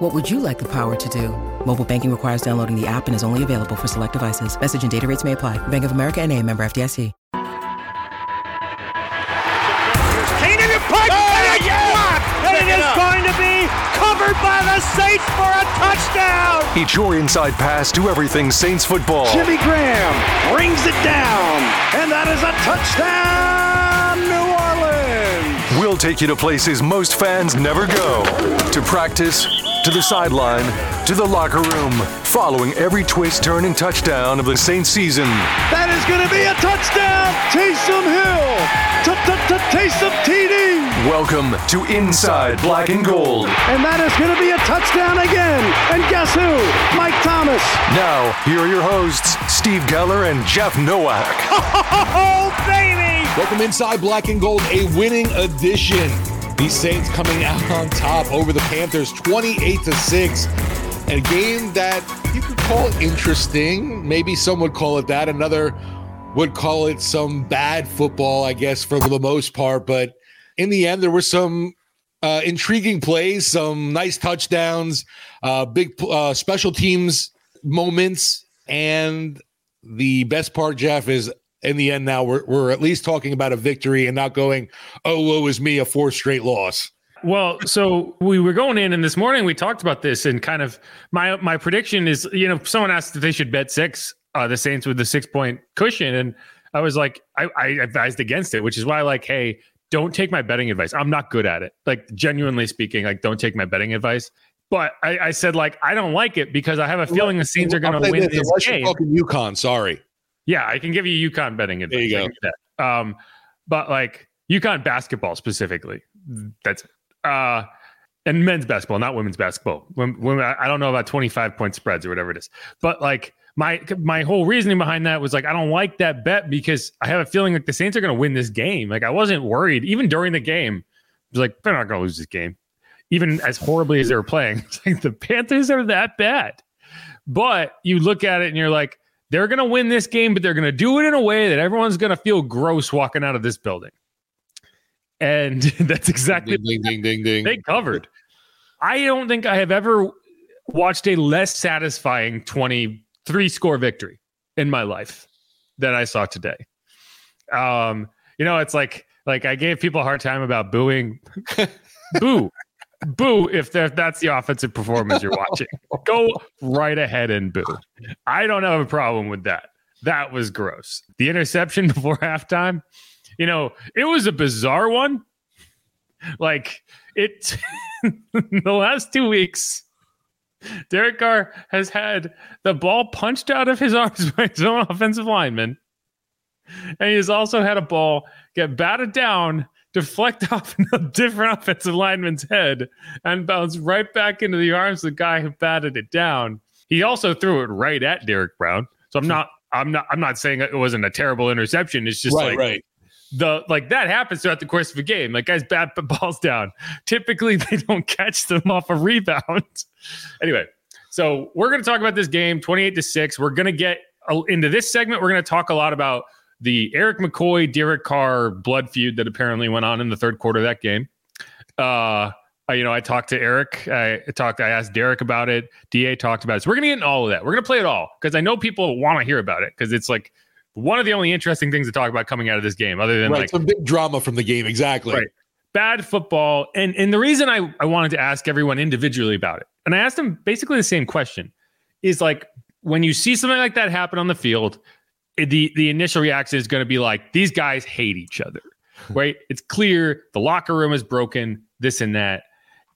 What would you like the power to do? Mobile banking requires downloading the app and is only available for select devices. Message and data rates may apply. Bank of America and a member FDIC. Keenan and Pike, and it's blocked, and it is going to be covered by the Saints for a touchdown. Each your inside pass to everything Saints football. Jimmy Graham brings it down, and that is a touchdown, New Orleans. We'll take you to places most fans never go. To practice, to the sideline, to the locker room, following every twist, turn, and touchdown of the Saints season. That is going to be a touchdown, Taysom Hill, Taysom TD, Welcome to Inside Black and Gold. and that is going to be a touchdown again. And guess who? Mike Thomas. Now, here are your hosts, Steve Geller and Jeff Nowak. Oh baby! Welcome inside Black and Gold, a winning edition. These Saints coming out on top over the Panthers 28 to 6. A game that you could call interesting. Maybe some would call it that. Another would call it some bad football, I guess, for the most part. But in the end, there were some uh, intriguing plays, some nice touchdowns, uh, big uh, special teams moments. And the best part, Jeff, is in the end now we're, we're at least talking about a victory and not going, oh, woe is me, a fourth straight loss. Well, so we were going in, and this morning we talked about this, and kind of my my prediction is, you know, someone asked if they should bet six, uh, the Saints with the six point cushion, and I was like, I, I advised against it, which is why, like, hey, don't take my betting advice. I'm not good at it. Like, genuinely speaking, like, don't take my betting advice. But I, I said, like, I don't like it because I have a feeling the Saints are going to win this, this you're game. talking UConn, sorry. Yeah, I can give you UConn betting advice. There you go. Um, but like UConn basketball specifically, that's it. Uh, and men's basketball, not women's basketball. When, when I I don't know about twenty five point spreads or whatever it is, but like my my whole reasoning behind that was like I don't like that bet because I have a feeling like the Saints are going to win this game. Like I wasn't worried even during the game. I was like they're not going to lose this game, even as horribly as they were playing. It's like the Panthers are that bad. But you look at it and you're like, they're going to win this game, but they're going to do it in a way that everyone's going to feel gross walking out of this building. And that's exactly Ding, ding, ding, ding, they covered. I don't think I have ever watched a less satisfying 23 score victory in my life than I saw today. Um, you know, it's like like I gave people a hard time about booing. Boo. Boo if that's the offensive performance you're watching. Go right ahead and boo. I don't have a problem with that. That was gross. The interception before halftime, you know, it was a bizarre one. Like it the last two weeks, Derek Carr has had the ball punched out of his arms by his own offensive lineman. And he has also had a ball get batted down, deflect off a different offensive lineman's head, and bounce right back into the arms of the guy who batted it down. He also threw it right at Derek Brown. So I'm not I'm not I'm not saying it wasn't a terrible interception. It's just right, like right. the like that happens throughout the course of a game. Like guys bat the balls down. Typically they don't catch them off a rebound. anyway, so we're going to talk about this game 28 to 6. We're going to get into this segment. We're going to talk a lot about the Erik McCoy Derek Carr blood feud that apparently went on in the third quarter of that game. Uh I- you know, I talked to Erik. I talked. I asked Derek about it. Da talked about it. So we're gonna get into all of that. We're gonna play it all because I know people want to hear about it because it's like one of the only interesting things to talk about coming out of this game, other than Right. like Some big drama from the game. Exactly. Right. bad football. And and the reason I, I wanted to ask everyone individually about it, and I asked them basically the same question, is like when you see something like that happen on the field, the the initial reaction is going to be like these guys hate each other, right? It's clear the locker room is broken, this and that,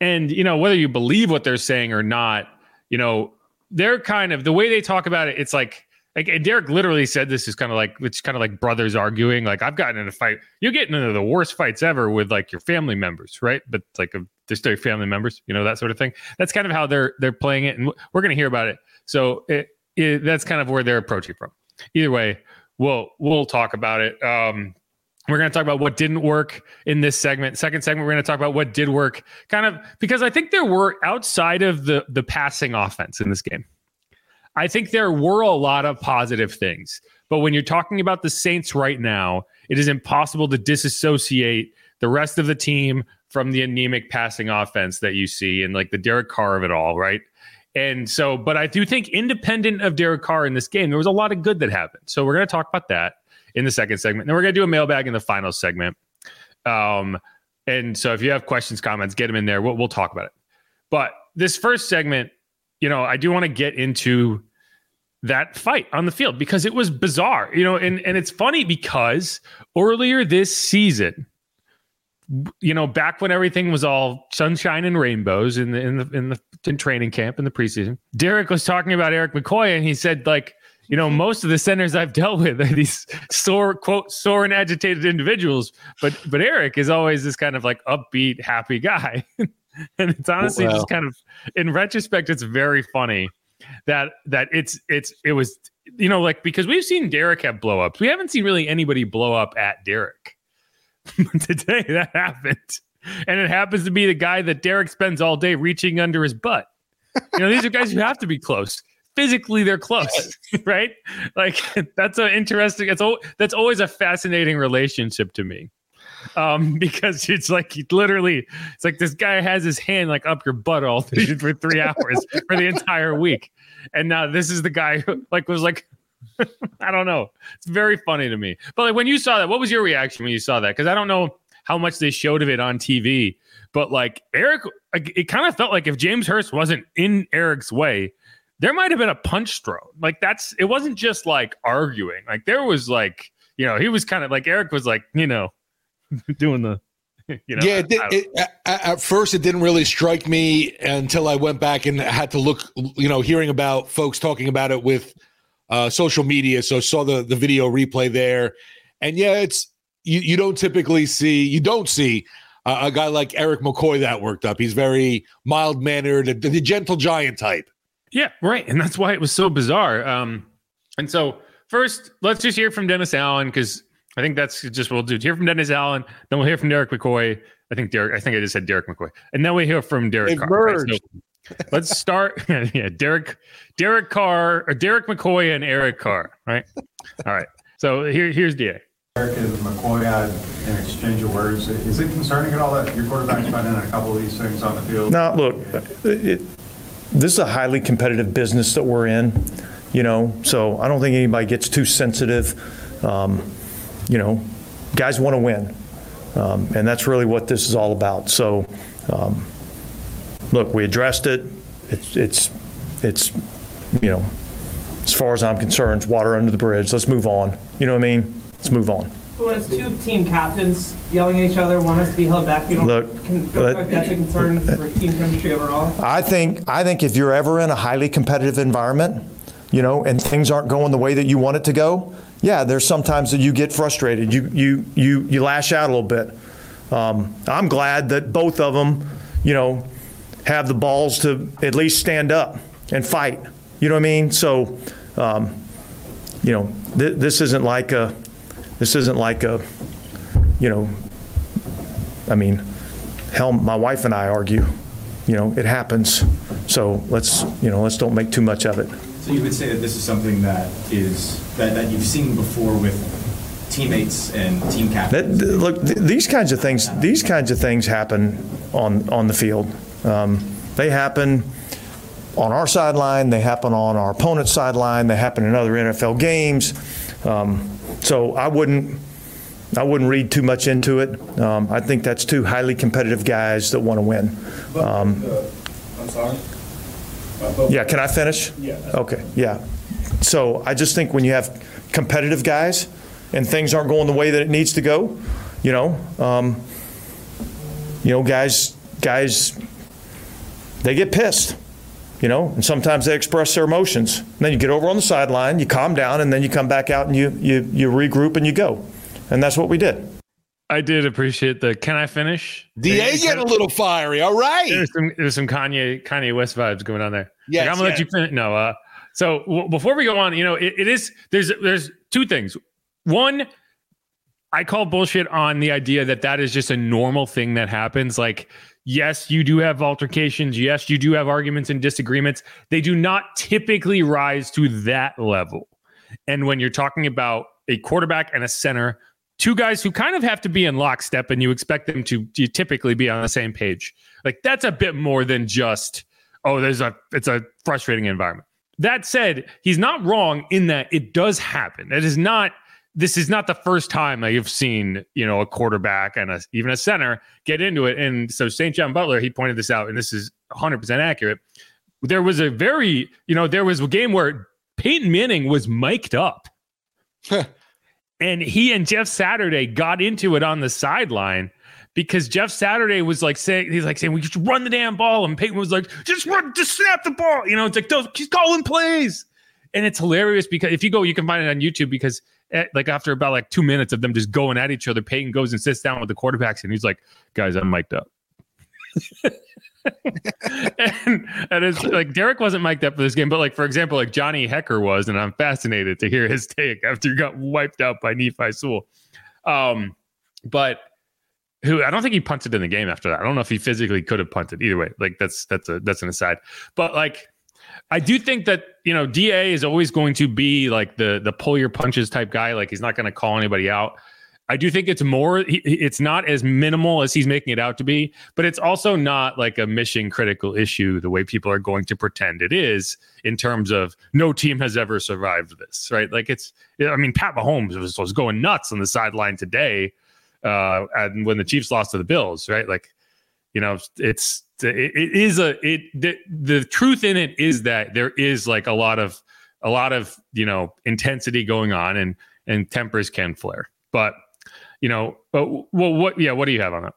and you know whether you believe what they're saying or not, you know they're kind of the way they talk about it. It's like like and Derek literally said this is kind of like it's kind of like brothers arguing. Like I've gotten in a fight. You get into the worst fights ever with like your family members, right? But like a, they're still your family members, you know that sort of thing. That's kind of how they're they're playing it, and we're going to hear about it. So it, it, that's kind of where they're approaching from. Either way, we'll we'll talk about it. Um, we're going to talk about what didn't work in this segment. Second segment, we're going to talk about what did work, kind of because I think there were outside of the the passing offense in this game. I think there were a lot of positive things, but when you're talking about the Saints right now, it is impossible to disassociate the rest of the team from the anemic passing offense that you see and like the Derek Carr of it all, right? And so, but I do think independent of Derek Carr in this game, there was a lot of good that happened. So we're going to talk about that in the second segment. Then we're going to do a mailbag in the final segment. Um, and so if you have questions, comments, get them in there. We'll, we'll talk about it. But this first segment, you know, I do want to get into that fight on the field because it was bizarre, you know, and, and it's funny because earlier this season, you know, back when everything was all sunshine and rainbows in the in the in the in training camp in the preseason, Derek was talking about Erik McCoy, and he said like, you know, most of the centers I've dealt with are these sore quote sore and agitated individuals, but but Erik is always this kind of like upbeat, happy guy, and it's honestly well, just kind of in retrospect, it's very funny that that it's it's it was you know like because we've seen Derek have blow ups, we haven't seen really anybody blow up at Derek. Today that happened. And it happens to be the guy that Derek spends all day reaching under his butt. You know, these are guys who have to be close. Physically, they're close, right? Like that's an interesting. It's that's always a fascinating relationship to me, um, because it's like literally, it's like this guy has his hand like up your butt all for three hours for the entire week, and now this is the guy who like was like I don't know. It's very funny to me. But like when you saw that, what was your reaction when you saw that? Because I don't know how much they showed of it on TV, but like Erik, it kind of felt like if James Hurst wasn't in Erik's way, there might have been a punch thrown. Like that's it wasn't just like arguing. Like there was like you know he was kind of like Erik was like you know doing the you know, yeah, it, it, at, at first it didn't really strike me until I went back and had to look, you know, hearing about folks talking about it with uh, social media. So saw the the video replay there, and yeah, it's you you don't typically see you don't see uh, a guy like Erik McCoy that worked up. He's very mild mannered, the, the, gentle giant type. Yeah, right, and that's why it was so bizarre. Um, and so first, let's just hear from Dennis Allen because I think that's just what we'll do. Hear from Dennis Allen, then we'll hear from Derek McCoy. I think Derek. I think I just said Derek McCoy, and then we hear from Derek. Carr, right? so, Let's start. yeah, Derek, Derek Carr, or Derek McCoy, and Eric Carr. Right. All right. So here, here's Da. Erik and McCoy had an exchange of words. Is it concerning at all that your quarterback's been in a couple of these things on the field? No, look, it, this is a highly competitive business that we're in. You know, so I don't think anybody gets too sensitive. Um, you know, guys want to win, um, and that's really what this is all about. So. Um, look, we addressed it. It's, it's, it's, you know, as far as I'm concerned, it's water under the bridge. Let's move on. You know what I mean? Let's move on. When it's two team captains yelling at each other, one has to be held back. You don't Look, can, but, that's a concern for team chemistry overall. I think I think if you're ever in a highly competitive environment, you know, and things aren't going the way that you want it to go, yeah, there's sometimes that you get frustrated. You you you you lash out a little bit. Um, I'm glad that both of them, you know, have the balls to at least stand up and fight. You know what I mean? So, um, you know, th- this isn't like a, this isn't like a, you know, I mean, hell, my wife and I argue. You know, it happens. So let's, you know, let's don't make too much of it. So you would say that this is something that is that, that you've seen before with teammates and team captains. That, look, th- these kinds of things. These kinds of things happen on on the field. Um, they happen on our sideline, they happen on our opponent's sideline, they happen in other NFL games. Um, so I wouldn't. I wouldn't read too much into it. Um, I think that's two highly competitive guys that want to win. Um, uh, I'm sorry. yeah, can I finish? Yeah. Okay, yeah. So I just think when you have competitive guys and things aren't going the way that it needs to go, you know, um, you know, guys, guys they get pissed, you know, and sometimes they express their emotions. And then you get over on the sideline, you calm down, and then you come back out and you, you, you regroup and you go. And that's what we did. I did appreciate the. Can I finish? Da get a little fiery. All right. There's some there's some Kanye Kanye West vibes going on there. Yeah, like, I'm gonna let you finish. No, uh, So w- before we go on, you know, it, it is there's there's two things. One, I call bullshit on the idea that that is just a normal thing that happens. Like, yes, you do have altercations. Yes, you do have arguments and disagreements. They do not typically rise to that level. And when you're talking about a quarterback and a center, two guys who kind of have to be in lockstep, and you expect them to, to typically be on the same page, like that's a bit more than just oh, there's a it's a frustrating environment. That said, he's not wrong in that it does happen. It is not this is not the first time that you've seen, you know, a quarterback and a, even a center get into it. And so St. John Butler, he pointed this out, and this is 100% accurate. There was a very, you know, there was a game where Peyton Manning was mic'd up. and he and Jeff Saturday got into it on the sideline because Jeff Saturday was like saying he's like saying we just run the damn ball, and Peyton was like just run, just snap the ball. You know, it's like those he's calling plays, and it's hilarious because if you go, you can find it on YouTube because at, like after about like two minutes of them just going at each other, Peyton goes and sits down with the quarterbacks, and he's like, guys, I'm mic'd up. and, and it's like Derek wasn't mic'd up for this game, but like for example, like Johnny Hekker was, and I'm fascinated to hear his take after he got wiped out by Nephi Sewell. Um, but who I don't think he punted in the game after that. I don't know if he physically could have punted. Either way, like that's that's a that's an aside. But like I do think that you know Da is always going to be like the the pull your punches type guy. Like he's not going to call anybody out. I do think it's more. It's not as minimal as he's making it out to be, but it's also not like a mission critical issue the way people are going to pretend it is in terms of no team has ever survived this, right? Like it's. I mean, Pat Mahomes was, was going nuts on the sideline today uh, and when the Chiefs lost to the Bills, right? Like, you know, it's it, it is a it the, the truth in it is that there is like a lot of a lot of you know intensity going on and and tempers can flare, but you know, but well, what yeah, what do you have on that?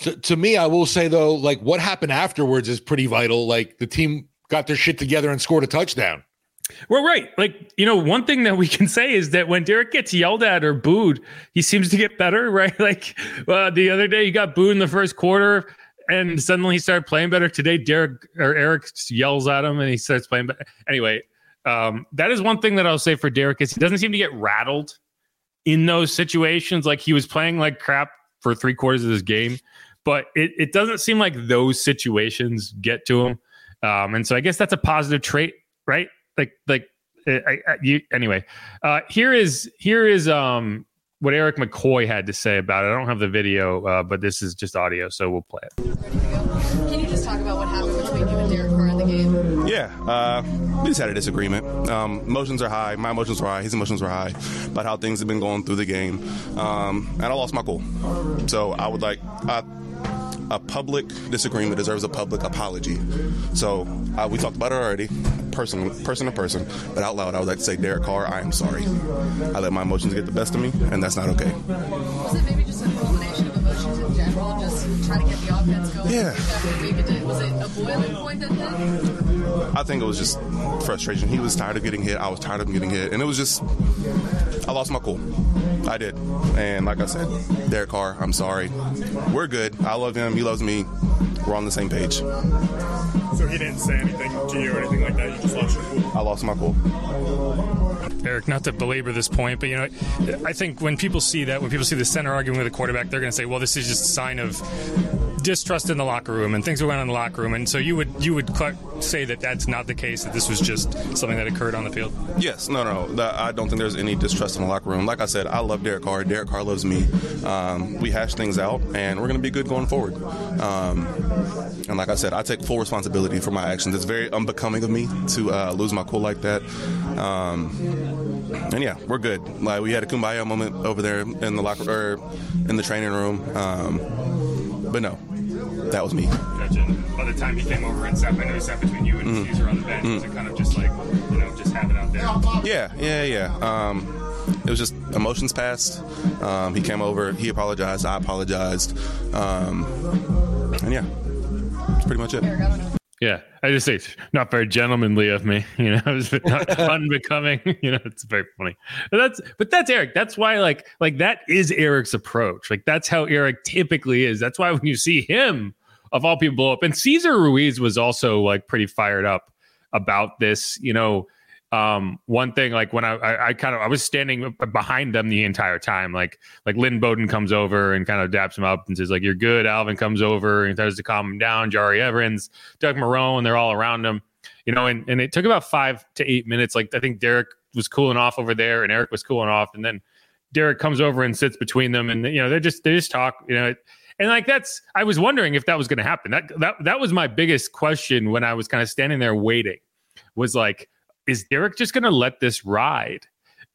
To, to me, I will say though, like what happened afterwards is pretty vital. Like the team got their shit together and scored a touchdown. Well, right. Like, you know, one thing that we can say is that when Derek gets yelled at or booed, he seems to get better, right? Like uh, the other day, he got booed in the first quarter and suddenly he started playing better. Today, Derek or Erik yells at him and he starts playing better. Anyway, um, that is one thing that I'll say for Derek is he doesn't seem to get rattled in those situations. Like he was playing like crap for three quarters of this game, but it, it doesn't seem like those situations get to him. Um, and so I guess that's a positive trait, right? like like I, I, you anyway. Uh, here is here is um what Erik McCoy had to say about it. I don't have the video, uh, but this is just audio, so we'll play it. Can you just talk about what happened between you and Derek Carr in the game? Yeah, uh, we just had a disagreement. Um, emotions are high. My emotions were high. His emotions were high about how things have been going through the game, um, and I lost my cool. So I would like. I, a public disagreement deserves a public apology. So uh, we talked about it already, person person to person, but out loud, I would like to say, Derek Carr, I am sorry. I let my emotions get the best of me, and that's not okay. Was it just a culmination of emotions in general, just trying to get the offense going? Yeah. Was it a boiling point that hit? I think it was just frustration. He was tired of getting hit. I was tired of getting hit, and it was just I lost my cool. I did, and like I said, Derek Carr, I'm sorry. We're good. I love him. He loves me. We're on the same page. So he didn't say anything to you or anything like that. You just lost your cool. I lost my cool. Erik, not to belabor this point, but you know, I think when people see that, when people see the center arguing with the quarterback, they're going to say, "Well, this is just a sign of distrust in the locker room and things going on in the locker room." And so you would you would say that that's not the case. That this was just something that occurred on the field. Yes, no, no, no. I don't think there's any distrust in the locker room. Like I said, I love Derek Carr. Derek Carr loves me. Um, we hash things out, and we're going to be good going forward. Um, and like I said, I take full responsibility for my actions. It's very unbecoming of me to uh, lose my cool like that. Um, and yeah, we're good. Like we had a kumbaya moment over there in the locker or in the training room. Um, but no, that was me. Gotcha. By the time he came over and sat, I know he sat between you and mm-hmm. Cesar on the bench. Mm-hmm. Was it kind of just like you know just have it out there? Yeah, yeah, yeah. Um, it was just emotions passed. Um, he came over. He apologized. I apologized. Um, and yeah, that's pretty much it. Yeah, I just say not very gentlemanly of me. You know, it's not unbecoming. You know, it's very funny. But that's but that's Erik. That's why like like that is Erik's approach. Like that's how Erik typically is. That's why when you see him of all people blow up, and Cesar Ruiz was also like pretty fired up about this. You know, Um, one thing, like when I, I, I kind of, I was standing behind them the entire time. Like, like Lynn Bowden comes over and kind of daps him up and says, like, you're good. Alvin comes over and tries to calm him down. Jahri Evans, Doug Marrone, they're all around him, you know, and, and it took about five to eight minutes. Like, I think Derek was cooling off over there and Erik was cooling off. And then Derek comes over and sits between them and, you know, they just, they just talk, you know, and like that's I was wondering if that was going to happen. That that that was my biggest question when I was kind of standing there waiting. Was like, is Derek just going to let this ride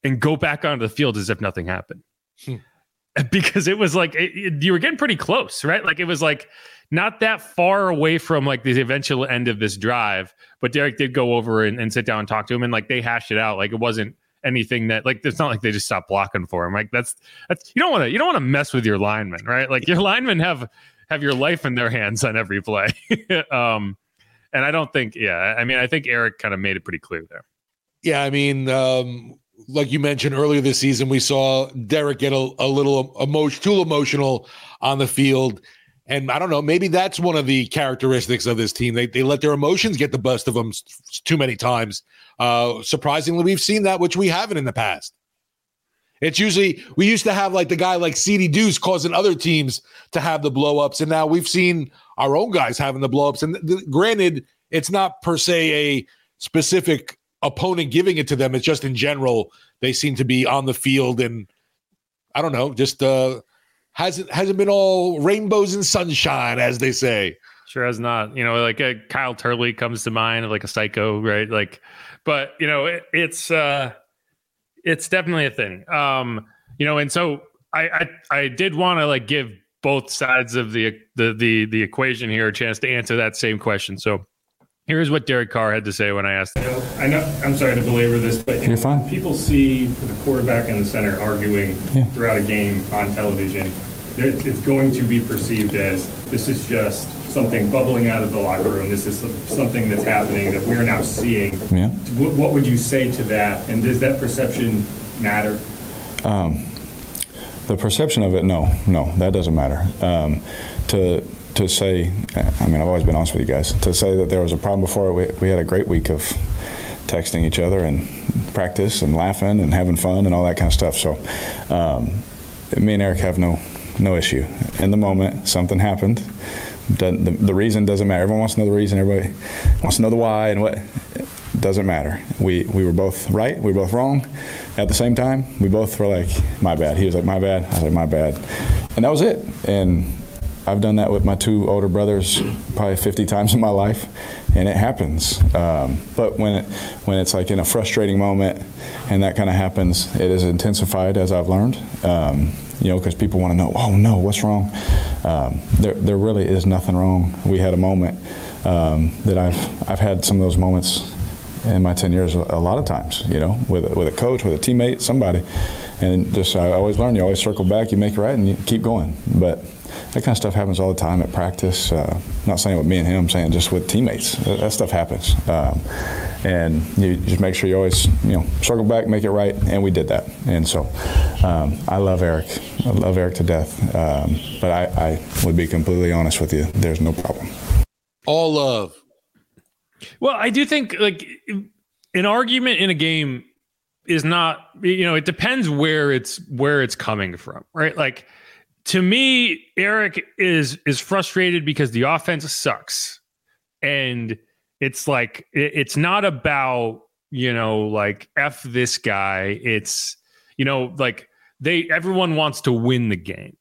and go back onto the field as if nothing happened? Hmm. Because it was like it, it, you were getting pretty close, right? Like it was like not that far away from like the eventual end of this drive, but Derek did go over and, and sit down and talk to him, and like they hashed it out. Like it wasn't anything that like it's not like they just stopped blocking for him. Like that's that's you don't want to you don't want to mess with your linemen, right? Like your linemen have have your life in their hands on every play. um and I don't think, yeah, I mean, I think Erik kind of made it pretty clear there. Yeah, I mean, um, like you mentioned earlier this season, we saw Derek get a, a little emotion, too emotional on the field. And I don't know, maybe that's one of the characteristics of this team. They, they let their emotions get the best of them too many times. Uh, surprisingly, we've seen that, which we haven't in the past. It's usually we used to have like the guy like Ceedy Duce causing other teams to have the blowups, and now we've seen our own guys having the blowups. And the, granted, it's not per se a specific opponent giving it to them. It's just in general they seem to be on the field, and I don't know, just uh, hasn't hasn't been all rainbows and sunshine as they say. Sure has not. You know, like a uh, Kyle Turley comes to mind, like a psycho, right? Like, but you know, it, it's. uh it's definitely a thing. Um, you know, and so I I, I did want to like give both sides of the, the the the equation here a chance to answer that same question. So here's what Derek Carr had to say when I asked him. I know I'm sorry to belabor this, but you're fine. People see the quarterback and the center arguing yeah. throughout a game on television. It's going to be perceived as this is just something bubbling out of the locker room. This is something that's happening that we're now seeing. Yeah. What would you say to that? And does that perception matter? Um, the perception of it, no, no, that doesn't matter. Um, to to say, I mean, I've always been honest with you guys. To say that there was a problem before, we, we had a great week of texting each other and practice and laughing and having fun and all that kind of stuff. So, um, me and Erik have no no issue. In the moment, something happened the, the, reason doesn't matter. Everyone wants to know the reason. Everybody wants to know the why and what. Doesn't matter. We we were both right. We were both wrong. At the same time, we both were like, "My bad." He was like, "My bad." I was like, "My bad," and that was it. And I've done that with my two older brothers probably 50 times in my life, and it happens. Um, but when it, when it's like in a frustrating moment, and that kind of happens, it is intensified as I've learned. Um, you know, because people want to know, oh no, what's wrong? Um, there, there really is nothing wrong. We had a moment um, that I've, I've had some of those moments in my 10 years a lot of times, you know, with, with a coach, with a teammate, somebody. And just, I always learn, you always circle back, you make it right, and you keep going. But that kind of stuff happens all the time at practice. Uh, not saying with me and him, I'm saying just with teammates. That, that stuff happens. Um, and you just make sure you always, you know, circle back, make it right, and we did that. And so um, I love Erik. I love Erik to death. Um, but I, I would be completely honest with you. There's no problem. All love. Well, I do think like an argument in a game is not you know it depends where it's where it's coming from right? Like to me eric is is frustrated because the offense sucks. And it's like it, it's not about you know like f this guy. It's you know like they everyone wants to win the game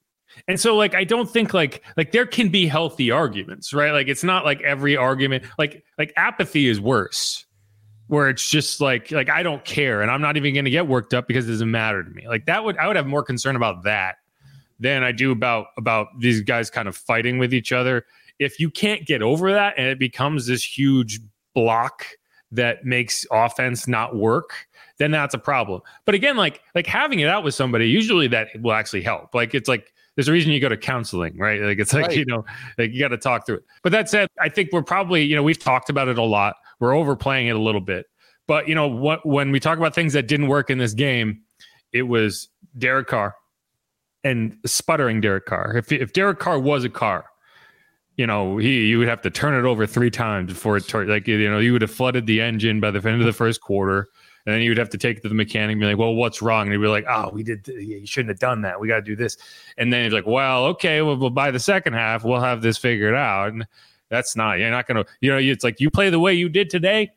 and so like i don't think like like there can be healthy arguments right? Like it's not like every argument like like apathy is worse where it's just like like i don't care and i'm not even going to get worked up because it doesn't matter to me. Like that would i would have more concern about that than i do about about these guys kind of fighting with each other. If you can't get over that and it becomes this huge block that makes offense not work then that's a problem. But again like like having it out with somebody usually that will actually help. Like it's like there's a reason you go to counseling right? Like it's like right. you know like you got to talk through it. But that said i think we're probably you know we've talked about it a lot. We're overplaying it a little bit. But you know what when we talk about things that didn't work in this game it was derek carr and sputtering derek carr. If, if derek carr was a car you know, he you would have to turn it over three times before it tur- like you know you would have flooded the engine by the end of the first quarter. And then you would have to take to the mechanic and be like, well, what's wrong? And he'd be like, oh, we did, th- you shouldn't have done that. We got to do this. And then he's like, well, okay, well, well, by the second half, we'll have this figured out. And that's not, you're not going to, you know, it's like you play the way you did today.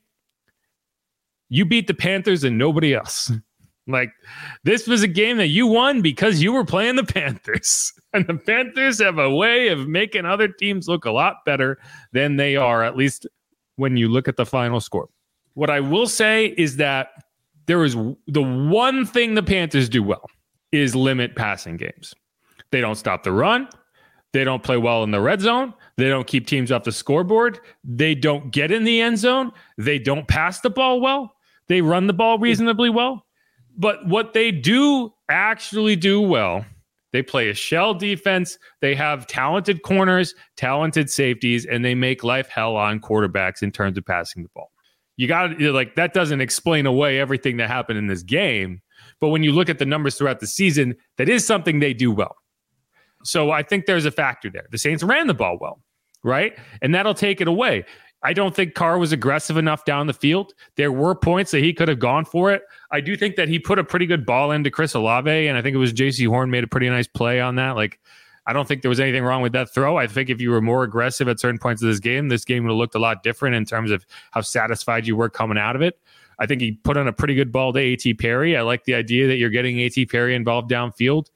You beat the Panthers and nobody else. Like this was a game that you won because you were playing the Panthers. And the Panthers have a way of making other teams look a lot better than they are, at least when you look at the final score. What I will say is that there is the one thing the Panthers do well is limit passing games. They don't stop the run. They don't play well in the red zone. They don't keep teams off the scoreboard. They don't get in the end zone. They don't pass the ball well. They run the ball reasonably well. But what they do actually do well, they play a shell defense. They have talented corners, talented safeties, and they make life hell on quarterbacks in terms of passing the ball. You got to like that doesn't explain away everything that happened in this game. But when you look at the numbers throughout the season, that is something they do well. So I think there's a factor there. The Saints ran the ball well, right? And that'll take it away. I don't think Carr was aggressive enough down the field. There were points that he could have gone for it. I do think that he put a pretty good ball into Chris Olave, and I think it was Jaycee Horn made a pretty nice play on that. Like, I don't think there was anything wrong with that throw. I think if you were more aggressive at certain points of this game, this game would have looked a lot different in terms of how satisfied you were coming out of it. I think he put on a pretty good ball to A.T. Perry. I like the idea that you're getting A.T. Perry involved downfield.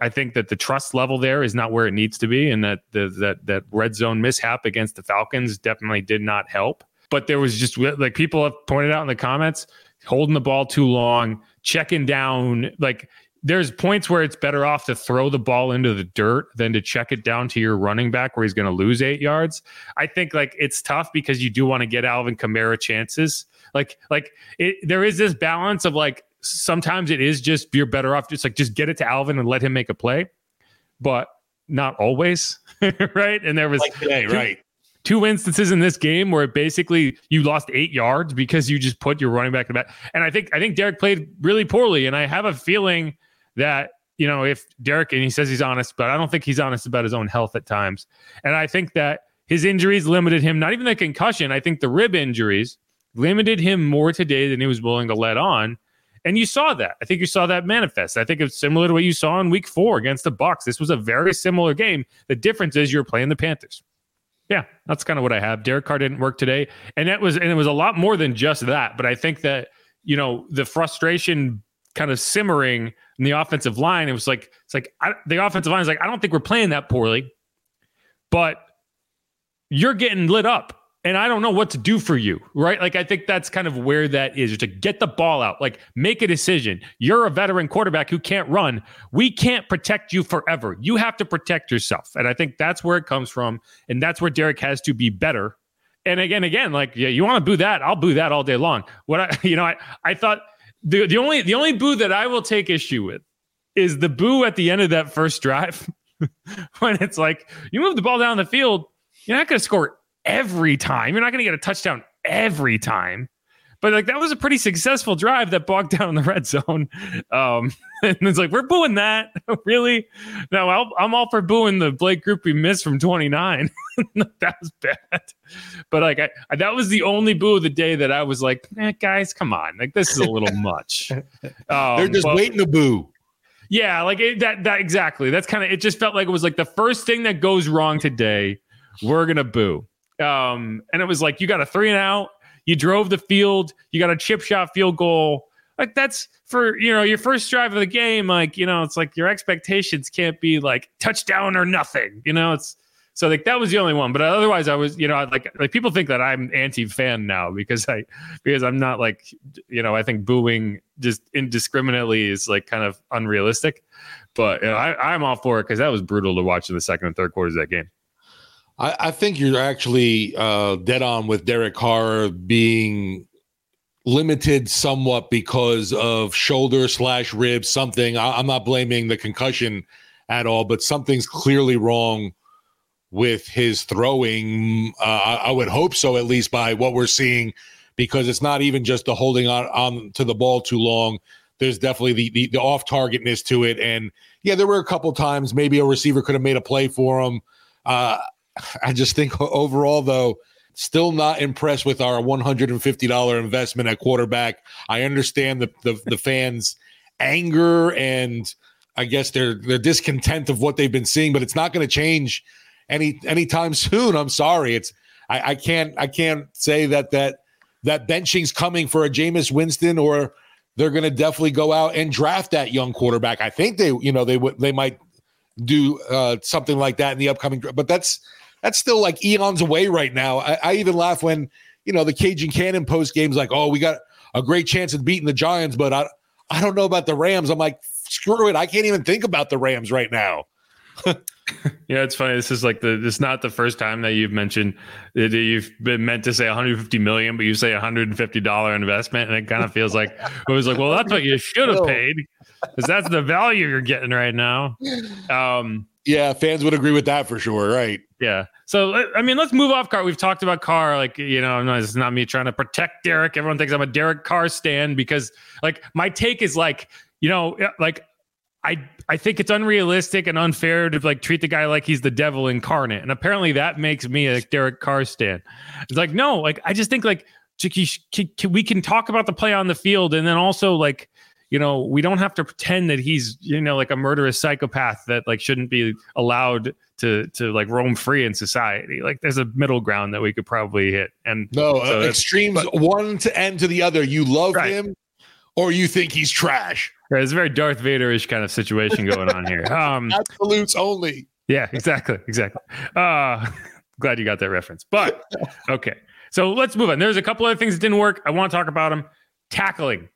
I think that the trust level there is not where it needs to be, and that the, that that red zone mishap against the Falcons definitely did not help. But there was just like people have pointed out in the comments, holding the ball too long, checking down. Like there's points where it's better off to throw the ball into the dirt than to check it down to your running back where he's going to lose eight yards. I think like it's tough because you do want to get Alvin Kamara chances. Like like it, there is this balance of like sometimes it is just you're better off just like just get it to Alvin and let him make a play, but not always, right? And there was like today, right? Two instances in this game where it basically you lost eight yards because you just put your running back in the back. And I think I think Derek played really poorly, and I have a feeling that you know if Derek and he says he's honest, but I don't think he's honest about his own health at times. And I think that his injuries limited him. Not even the concussion. I think the rib injuries limited him more today than he was willing to let on. And you saw that. I think you saw that manifest. I think it's similar to what you saw in week four against the Bucs. This was a very similar game. The difference is you're playing the Panthers. Yeah, that's kind of what I have. Derek Carr didn't work today. And that was and it was a lot more than just that. But I think that, you know, the frustration kind of simmering in the offensive line, it was like, it's like I, the offensive line is like, I don't think we're playing that poorly, but you're getting lit up and I don't know what to do for you, right? Like I think that's kind of where that is to get the ball out, like make a decision. You're a veteran quarterback who can't run. We can't protect you forever. You have to protect yourself. And I think that's where it comes from and that's where Derek has to be better. And again again like yeah, you want to boo that, I'll boo that all day long. What I you know, I I thought the the only the only boo that I will take issue with is the boo at the end of that first drive when it's like you move the ball down the field, you're not going to score every time. You're not going to get a touchdown every time. But like that was a pretty successful drive that bogged down in the red zone. Um, and it's like we're booing that, really? No, i am all for booing the Blake Grupe we missed from 29. that was bad. But like I, I, that was the only boo of the day that I was like, eh, guys, come on, like this is a little much. Um, They're just but, waiting to boo. Yeah, like it, that. That exactly. That's kind of. It just felt like it was like the first thing that goes wrong today. We're gonna boo. Um, and it was like you got a three and out, you drove the field, you got a chip shot field goal. Like that's for you know your first drive of the game. Like you know, it's like your expectations can't be like touchdown or nothing. You know, it's so like that was the only one. But otherwise, I was you know like like people think that I'm anti fan now because I because I'm not like you know I think booing just indiscriminately is like kind of unrealistic. But you know, I, I'm all for it because that was brutal to watch in the second and third quarters of that game. I, I think you're actually uh, dead on with Derek Carr being limited somewhat because of shoulder slash rib something. I, I'm not blaming the concussion at all, but something's clearly wrong with his throwing. Uh, I, I, would hope so, at least by what we're seeing, because it's not even just the holding on, on to the ball too long. There's definitely the, the, the off targetness to it. And yeah, there were a couple times maybe a receiver could have made a play for him. Uh, I just think overall, though, Still not impressed with our $150 investment at quarterback. I understand the the, the fans' anger and I guess their their discontent of what they've been seeing, but it's not going to change any anytime soon. I'm sorry. It's I, I can't I can't say that that that benching's coming for a Jameis Winston or they're going to definitely go out and draft that young quarterback. I think they you know they would they might do uh, something like that in the upcoming but that's that's still like eons away right now. I, I even laugh when you know the Cajun Cannon post games like, oh, we got a great chance of beating the Giants, but I I don't know about the Rams. I'm like, screw it. I can't even think about the Rams right now. yeah, it's funny. This is like the this is not the first time that you've mentioned that you've been meant to say 150 million, but you say 150 dollar investment, and it kind of feels like it was like, well, that's what you should have paid because that's the value you're getting right now. Um, yeah, fans would agree with that for sure, right? Yeah. So I mean, let's move off Carr. We've talked about Carr, like you know, no, it's not me trying to protect Derek. Everyone thinks I'm a Derek Carr stand because, like, my take is like, you know, like I I think it's unrealistic and unfair to like treat the guy like he's the devil incarnate, and apparently that makes me a Derek Carr stand. It's like no, like I just think like we can talk about the play on the field, and then also like you know we don't have to pretend that he's you know like a murderous psychopath that like shouldn't be allowed to to like roam free in society. Like there's a middle ground that we could probably hit. And no so uh, extremes but, one to end to the other. You love right. him, or you think he's trash. Right, it's a very Darth Vader-ish kind of situation going on here. Um, Absolutes only. Yeah, exactly, exactly. Uh, glad you got that reference. But okay, so let's move on. There's a couple other things that didn't work. I want to talk about them. Tackling,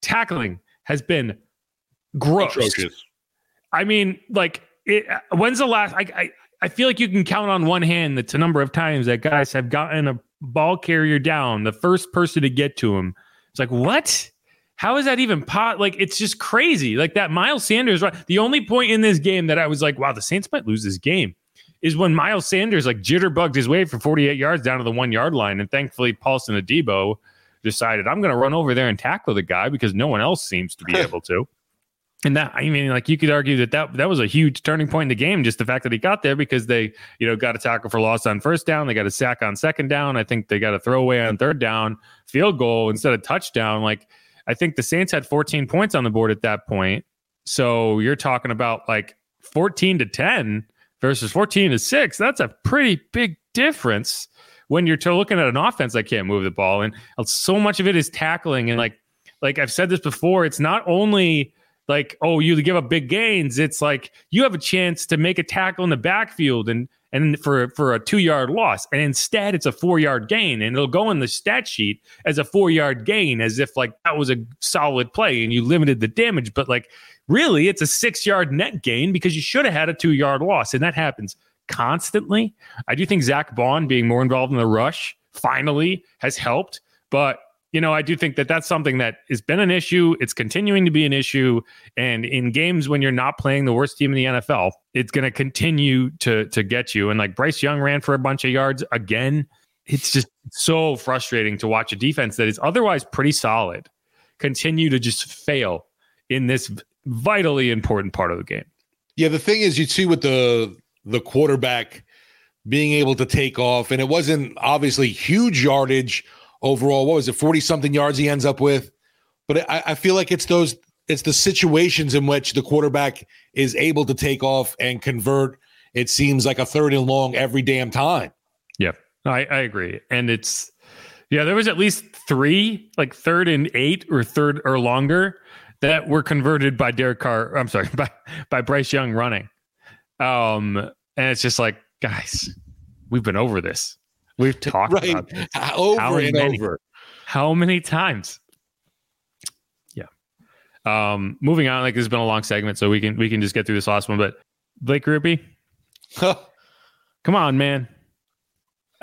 tackling has been gross. Atrocious. I mean, like, it, when's the last? I, I I feel like you can count on one hand the number of times that guys have gotten a ball carrier down, the first person to get to him. It's like what? How is that even pot? Like, it's just crazy. Like that Miles Sanders, right? The only point in this game that I was like, wow, the Saints might lose this game is when Miles Sanders like jitterbugged his way for 48 yards down to the one yard line. And thankfully, Paulson Adebo decided, I'm going to run over there and tackle the guy because no one else seems to be able to. And that, I mean, like you could argue that, that that was a huge turning point in the game, just the fact that he got there because they, you know, got a tackle for loss on first down. They got a sack on second down. I think they got a throwaway on third down, field goal instead of touchdown. Like, I think the Saints had 14 points on the board at that point. So you're talking about like 14 to 10 versus 14 to 6. That's a pretty big difference when you're looking at an offense that can't move the ball. And uh, so much of it is tackling. And like, like I've said this before, it's not only like, oh, you give up big gains. It's like you have a chance to make a tackle in the backfield and and for for a two yard loss, and instead it's a four yard gain, and it'll go in the stat sheet as a four yard gain, as if like that was a solid play and you limited the damage. But like really, it's a six yard net gain because you should have had a two yard loss, and that happens constantly. I do think Zack Baun being more involved in the rush finally has helped, but you know, I do think that that's something that has been an issue. It's continuing to be an issue. And in games when you're not playing the worst team in the NFL, it's going to continue to to get you. And like Bryce Young ran for a bunch of yards again. It's just so frustrating to watch a defense that is otherwise pretty solid continue to just fail in this vitally important part of the game. Yeah, the thing is, you see with the the quarterback being able to take off, and it wasn't obviously huge yardage overall. What was it, 40 something yards he ends up with? But I, I feel like it's those, it's the situations in which the quarterback is able to take off and convert. It seems like a third and long every damn time. Yeah, I, I agree. And it's, yeah, there was at least three, like third and eight or third or longer that were converted by Derek Carr. I'm sorry, by, by Bryce Young running. Um, and it's just like, guys, we've been over this. We've talked right. about this. over how and many, over. How many times? Yeah. Um, moving on, like this has been a long segment, so we can we can just get through this last one. But Blake Grupe, come on, man.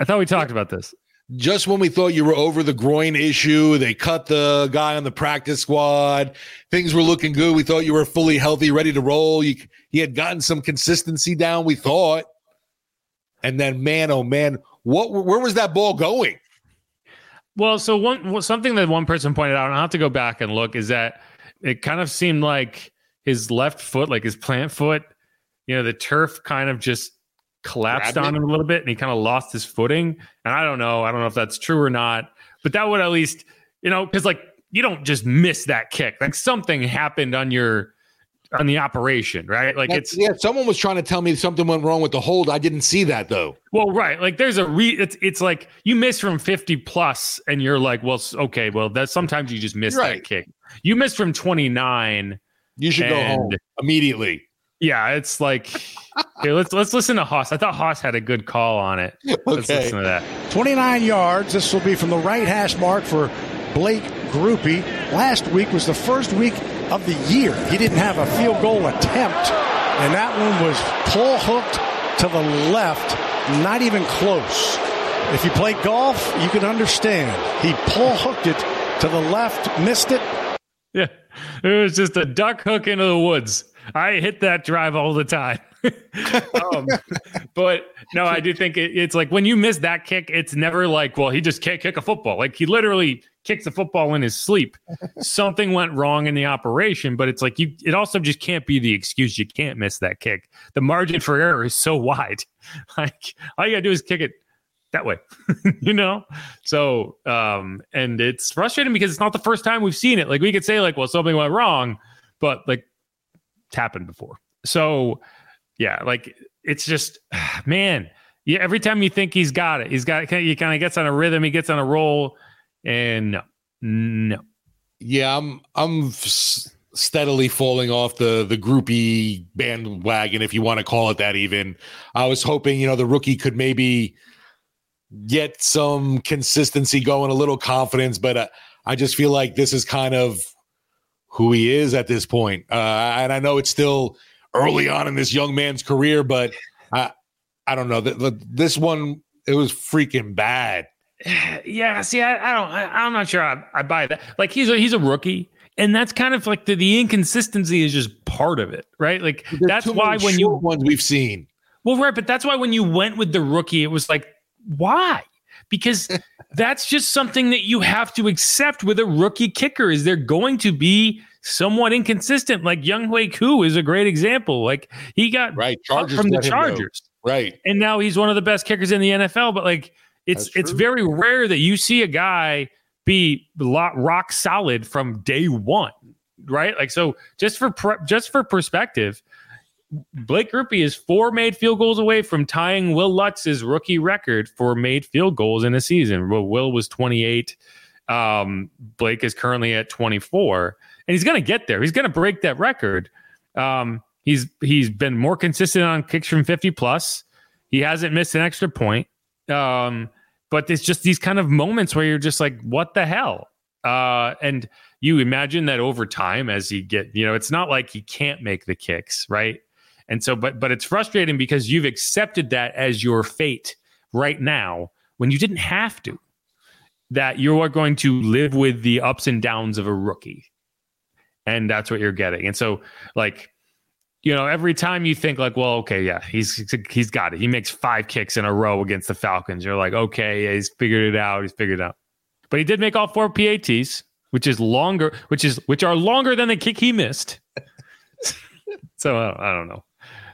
I thought we talked about this. Just when we thought you were over the groin issue, they cut the guy on the practice squad. Things were looking good. We thought you were fully healthy, ready to roll. You, he had gotten some consistency down, we thought. And then, man, oh man, what? Where was that ball going? Well, so one something that one person pointed out, and I have to go back and look, is that it kind of seemed like his left foot, like his plant foot, you know, the turf kind of just collapsed Grabbed on it? him a little bit and he kind of lost his footing. And I don't know. I don't know if that's true or not, but that would at least, you know, because like you don't just miss that kick. Like something happened on your on the operation, right? Like That's- it's yeah. Someone was trying to tell me something went wrong with the hold. I didn't see that though. well, right. Like there's a re it's it's like you miss from 50 plus and you're like, well, okay, well, that's sometimes you just miss Right. that kick. You miss from 29. You should go home immediately. Yeah, it's like okay, let's let's listen to Hoss. I thought Hoss had a good call on it. Let's Okay. listen to that. 29 yards. This will be from the right hash mark for Blake Grupe. Last week was the first week of the year. He didn't have a field goal attempt, and that one was pull hooked to the left, not even close. If you play golf, you can understand. He pull hooked it to the left, missed it. Yeah, it was just a duck hook into the woods. I hit that drive all the time. um, but no, I do think it, it's like when you miss that kick, it's never like, well, he just can't kick a football. Like he literally kicks a football in his sleep. Something went wrong in the operation, but it's like you. It also just can't be the excuse. You can't miss that kick. The margin for error is so wide. Like all you gotta do is kick it that way, you know? So, um, and it's frustrating because it's not the first time we've seen it. Like we could say, like, well, something went wrong, but like happened before. So, yeah, like it's just, man, yeah, every time you think he's got it, he's got he kind of gets on a rhythm, he gets on a roll, and no, no. Yeah, I'm I'm steadily falling off the the Grupe bandwagon, if you want to call it that. Even I was hoping, you know, the rookie could maybe get some consistency going, a little confidence, but uh, I just feel like this is kind of who he is at this point. Uh, and I know it's still early on in this young man's career, but I I don't know. The, the, this one it was freaking bad. yeah, see, I, I don't, I, I'm not sure I, I buy that. Like he's a he's a rookie, and that's kind of like the, the inconsistency is just part of it, right? Like that's why when you ones we've seen. well, right, but that's why when you went with the rookie, it was like, why? Because that's just something that you have to accept with a rookie kicker. Is they're going to be somewhat inconsistent? Like Younghoe Koo is a great example. Like he got right cut from the let him go. Chargers, right? and now he's one of the best kickers in the NFL. But like, it's it's very rare that you see a guy be rock solid from day one, right? Like, so just for pre- just for perspective, Blake Grupe is four made field goals away from tying Wil Lutz's rookie record for made field goals in a season. Well, Wil was 28. Um, Blake is currently at 24, and he's going to get there. He's going to break that record. Um, he's he's been more consistent on kicks from 50 plus. He hasn't missed an extra point. Um, but it's just these kind of moments where you're just like, what the hell? Uh, and you imagine that over time as he get, you know, it's not like he can't make the kicks, right? And so, but but it's frustrating because you've accepted that as your fate right now when you didn't have to. That you are going to live with the ups and downs of a rookie, and that's what you're getting. And so, like, you know, every time you think like, well, okay, yeah, he's he's got it. He makes five kicks in a row against the Falcons. You're like, okay, yeah, he's figured it out. He's figured it out. But he did make all four PATs, which is longer, which is which are longer than the kick he missed. so I don't, I don't know.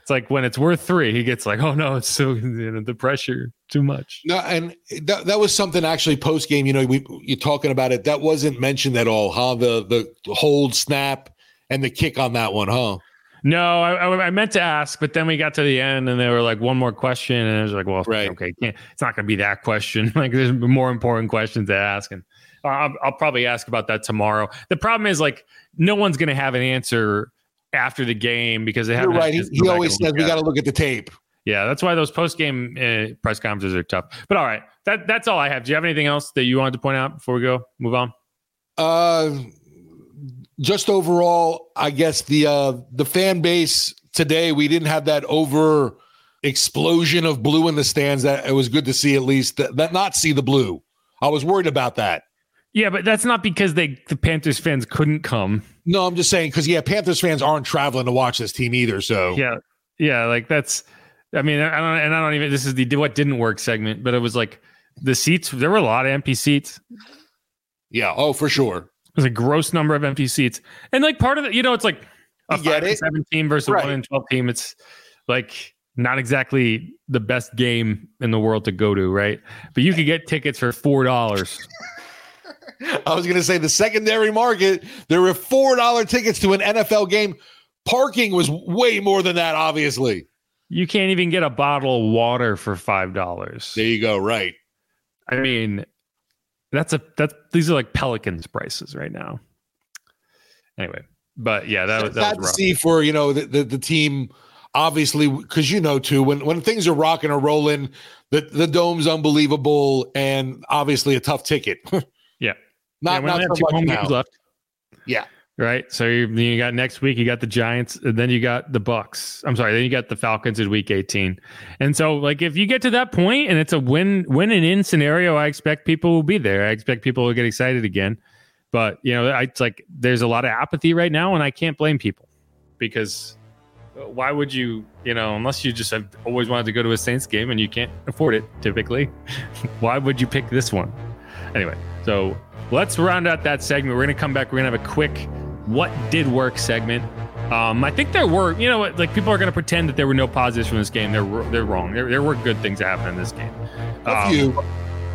It's like when it's worth three, he gets like, oh no, it's so you know, the pressure too much. No, and that, that was something actually post game. You know, we you're talking about it. That wasn't mentioned at all, huh? The the hold, snap, and the kick on that one, huh? No, I, I, meant to ask, but then we got to the end and they were like, one more question. And I was like, well, Right. okay, can't, it's not going to be that question. like, there's more important questions to ask. And I'll, I'll probably ask about that tomorrow. The problem is, like, no one's going to have an answer after the game because they haven't. right. He, he always says we got to look at the tape. Yeah, that's why those post game uh, press conferences are tough. But all right, that that's all I have. Do you have anything else that you wanted to point out before we go move on? Uh, just overall, I guess the uh the fan base today we didn't have that over explosion of blue in the stands. That it was good to see at least that, that not see the blue. I was worried about that. Yeah, but that's not because they the Panthers fans couldn't come. No, I'm just saying because yeah, Panthers fans aren't traveling to watch this team either. So Yeah, yeah, like that's. I mean, I don't, and I don't even. This is the what didn't work segment, but it was like the seats. There were a lot of empty seats. yeah, oh for sure. There's a gross number of empty seats, and like part of it, you know, it's like a You get five and seven team versus a Right. one and twelve team. It's like not exactly the best game in the world to go to, right? But you could get tickets for four dollars. I was going to say the secondary market. There were four dollar tickets to an NFL game. Parking was way more than that. Obviously, you can't even get a bottle of water for five dollars. There you go. Right. I mean, that's a that's these are like Pelicans prices right now. Anyway, but yeah, that, was that was rough. see for you know the, the, the team obviously because you know too when when things are rocking or rolling the the dome's unbelievable and obviously a tough ticket yeah. Not, yeah, not so two home now. games left. Yeah. Right? So you, you got next week you got the giants and then you got the bucks. I'm sorry then you got the falcons in week 18 and so like if you get to that point and it's a win win and in scenario i expect people will be there. I expect people will get excited again. But you know I, it's like there's a lot of apathy right now and i can't blame people. Because uh, why would you, you know, unless you just have always wanted to go to a Saints game and you can't afford it typically, why would you pick this one? Anyway, so let's round out that segment. We're going to come back. We're going to have a quick what did work segment. Um, I think there were, you know, what, like people are going to pretend that there were no positives from this game. They're they're wrong. There, there were good things that happened in this game. A few. Um,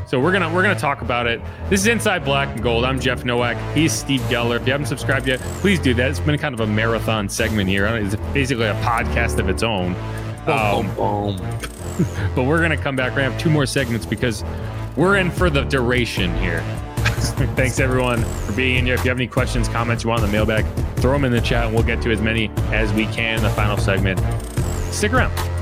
so we're gonna we're gonna talk about it. This is Inside Black and Gold. I'm Jeff Nowak. He's Steve Geller. If you haven't subscribed yet, please do that. It's been kind of a marathon segment here. It's basically a podcast of its own. Um, but we're gonna come back. We're gonna have two more segments because we're in for the duration here. Thanks everyone for being in here. If you have any questions, comments you want in the mailbag, throw them in the chat and we'll get to as many as we can in the final segment. Stick around.